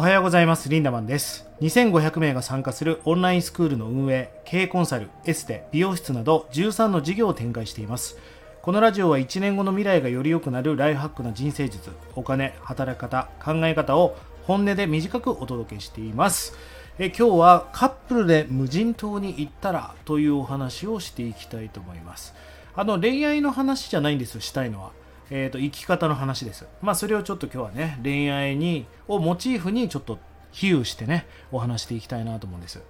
おはようございます。リンダマンです。2500名が参加するオンラインスクールの運営、経営コンサル、エステ、美容室など13の事業を展開しています。このラジオは1年後の未来がより良くなるライフハックな人生術、お金、働き方、考え方を本音で短くお届けしています。え今日はカップルで無人島に行ったらというお話をしていきたいと思います。あの恋愛の話じゃないんですよ、したいのは。えー、と生き方の話です。まあそれをちょっと今日はね恋愛にをモチーフにちょっと比喩してねお話していきたいなと思うんです。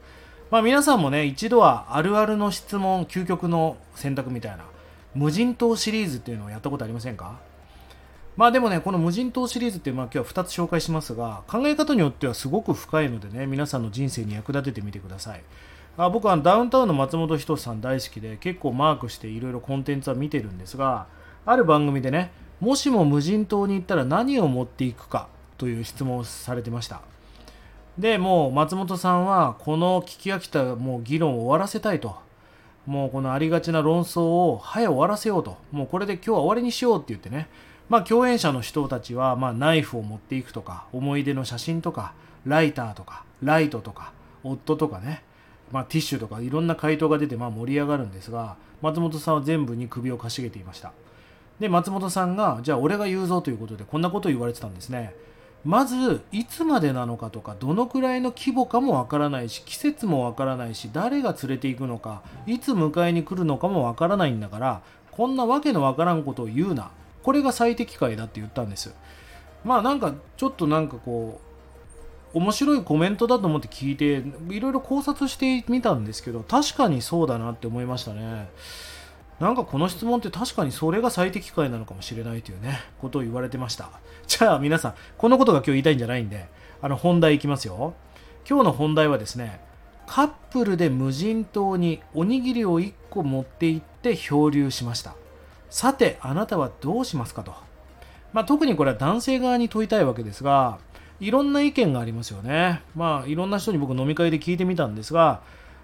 まあ皆さんもね一度はあるあるの質問究極の選択みたいな無人島シリーズっていうのをやったことありませんか？まあでもねこの無人島シリーズってまあ今日は2つ紹介しますが考え方によってはすごく深いのでね皆さんの人生に役立ててみてください。あ僕はダウンタウンの松本人志さん大好きで結構マークしていろいろコンテンツは見てるんですがある番組でねもしも無人島に行ったら何を持っていくかという質問をされてました。でもう松本さんはこの聞き飽きたもう議論を終わらせたいと。もうこのありがちな論争を早終わらせようと。もうこれで今日は終わりにしようって言ってね。まあ共演者の人たちはまナイフを持っていくとか思い出の写真とかライターとかライトとか夫とかね。まあ、ティッシュとかいろんな回答が出てまあ盛り上がるんですが松本さんは全部に首をかしげていました。で松本さんがじゃあ俺が言うぞということでこんなことを言われてたんですね。まずいつまでなのかとかどのくらいの規模かもわからないし季節もわからないし誰が連れて行くのかいつ迎えに来るのかもわからないんだからこんなわけのわからんことを言うな。これが最適解だって言ったんです。まあなんかちょっとなんかこう面白いコメントだと思って聞いていろいろ考察してみたんですけど確かにそうだなって思いましたね。なんかこの質問って確かにそれが最適解なのかもしれないというねことを言われてました。じゃあ皆さんこのことが今日言いたいんじゃないんであの本題いきますよ。今日の本題はですねカップルで無人島におにぎりを1個持って行って漂流しました。さてあなたはどうしますかと。まあ、特にこれは男性側に問いたいわけですがいろんな意見がありますよね。まあ、いろんな人に僕飲み会で聞いてみたんですが、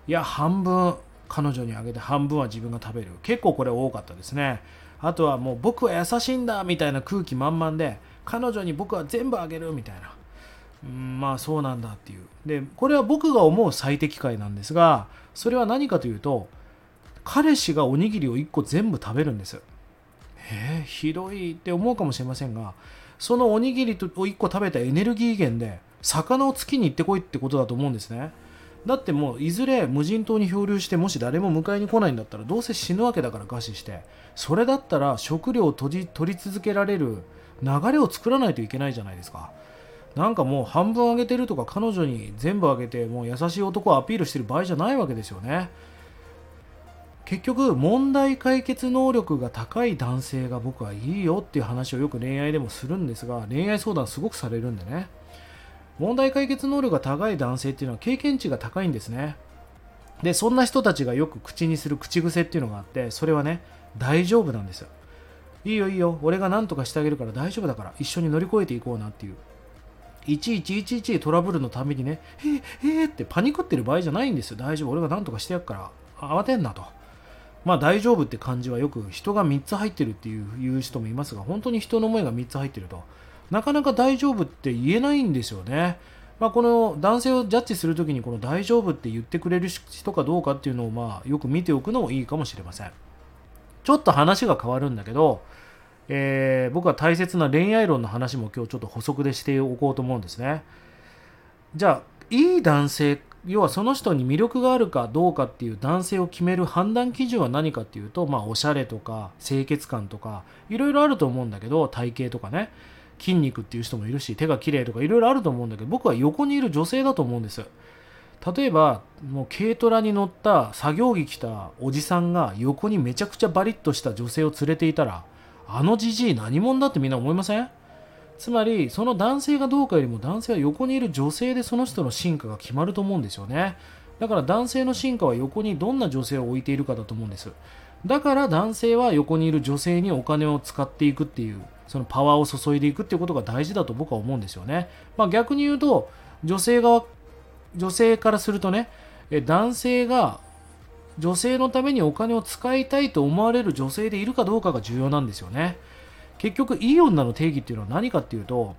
いや、半分彼女にあげて半分は自分が食べる。結構これ多かったですね。あとはもう僕は優しいんだみたいな空気満々で、彼女に僕は全部あげるみたいな。うん、まあそうなんだっていう。で、これは僕が思う最適解なんですが、それは何かというと、彼氏がおにぎりを1個全部食べるんです。えー、ひどいって思うかもしれませんが、そのおにぎりを1個食べたエネルギー源で魚を月に行ってこいってことだと思うんですねだってもういずれ無人島に漂流してもし誰も迎えに来ないんだったらどうせ死ぬわけだから餓死して。それだったら食料を取り取り続けられる流れを作らないといけないじゃないですか。なんかもう半分あげてるとか彼女に全部あげてもう優しい男をアピールしてる場合じゃないわけですよね。結局問題解決能力が高い男性が僕はいいよっていう話をよく恋愛でもするんですが恋愛相談すごくされるんでね。問題解決能力が高い男性っていうのは経験値が高いんですね。でそんな人たちがよく口にする口癖っていうのがあってそれはね大丈夫なんですよ。いいよいいよ。俺が何とかしてあげるから大丈夫だから一緒に乗り越えていこうなっていう。1111トラブルのためにねええー、ってパニクってる場合じゃないんですよ。大丈夫。俺が何とかしてやるから慌てんなと。まあ大丈夫って感じはよく人が3つ入ってるっていう言う人もいますが本当に人の思いが3つ入ってると。なかなか大丈夫って言えないんですよね。まあ、この男性をジャッジするときにこの大丈夫って言ってくれる人かどうかっていうのをまあよく見ておくのもいいかもしれません。ちょっと話が変わるんだけど、えー、僕は大切な恋愛論の話も今日ちょっと補足でしておこうと思うんですね。じゃあいい男性要はその人に魅力があるかどうかっていう男性を決める判断基準は何かっていうと、まあ、おしゃれとか清潔感とかいろいろあると思うんだけど体型とかね筋肉っていう人もいるし手が綺麗とかいろいろあると思うんだけど僕は横にいる女性だと思うんです。例えばもう軽トラに乗った作業着着たおじさんが横にめちゃくちゃバリッとした女性を連れていたらあのじじい何者だってみんな思いません？つまりその男性がどうかよりも男性は横にいる女性でその人の進化が決まると思うんですよね。だから男性の進化は横にどんな女性を置いているかだと思うんです。だから男性は横にいる女性にお金を使っていくっていうそのパワーを注いでいくっていうことが大事だと僕は思うんですよね、まあ、逆に言うと女性側女性からするとね男性が女性のためにお金を使いたいと思われる女性でいるかどうかが重要なんですよね。結局いい女の定義っていうのは何かっていうと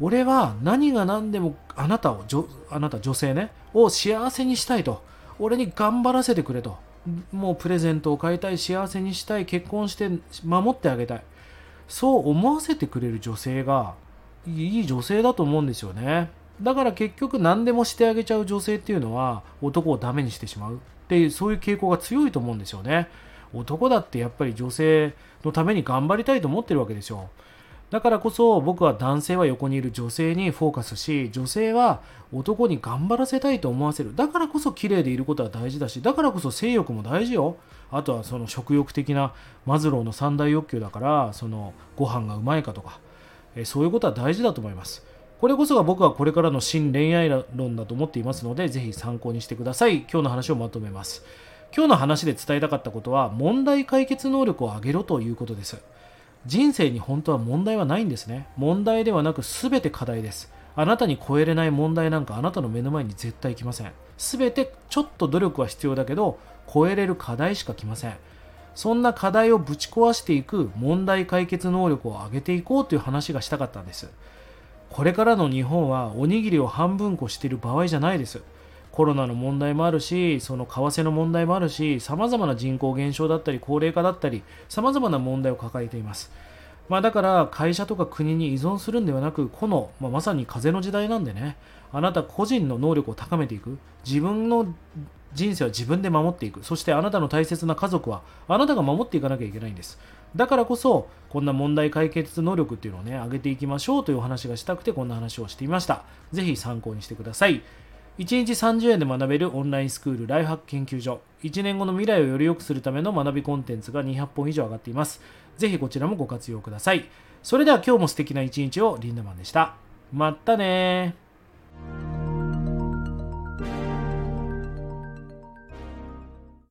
俺は何が何でもあなたをあなた女性ねを幸せにしたいと。俺に頑張らせてくれと。もうプレゼントを買いたい幸せにしたい結婚して守ってあげたい。そう思わせてくれる女性がいい女性だと思うんですよね。だから結局何でもしてあげちゃう女性っていうのは男をダメにしてしまう。っていうそういう傾向が強いと思うんですよね。男だってやっぱり女性のために頑張りたいと思ってるわけですよ。だからこそ僕は男性は横にいる女性にフォーカスし女性は男に頑張らせたいと思わせる。だからこそ綺麗でいることは大事だしだからこそ性欲も大事よ。あとはその食欲的なマズローの三大欲求だからそのご飯がうまいかとか。えそういうことは大事だと思います。これこそが僕はこれからの新恋愛論だと思っていますのでぜひ参考にしてください。今日の話をまとめます。今日の話で伝えたかったことは問題解決能力を上げろということです。人生に本当は問題はないんですね。問題ではなく全て課題です。あなたに超えれない問題なんかあなたの目の前に絶対来ません。全てちょっと努力は必要だけど、超えれる課題しか来ません。そんな課題をぶち壊していく問題解決能力を上げていこうという話がしたかったんです。これからの日本はおにぎりを半分こしている場合じゃないです。コロナの問題もあるし、その為替の問題もあるし、様々な人口減少だったり、高齢化だったり、様々な問題を抱えています。まあ、だから会社とか国に依存するんではなく、この、まあ、まさに風の時代なんでね、あなた個人の能力を高めていく、自分の人生は自分で守っていく、そしてあなたの大切な家族はあなたが守っていかなきゃいけないんです。だからこそ、こんな問題解決能力っていうのをね、上げていきましょうというお話がしたくて、こんな話をしていました。ぜひ参考にしてください。1日30円で学べるオンラインスクールライフハック研究所。1年後の未来をより良くするための学びコンテンツが200本以上上がっています。ぜひこちらもご活用ください。それでは今日も素敵な一日をリンダマンでした。まったね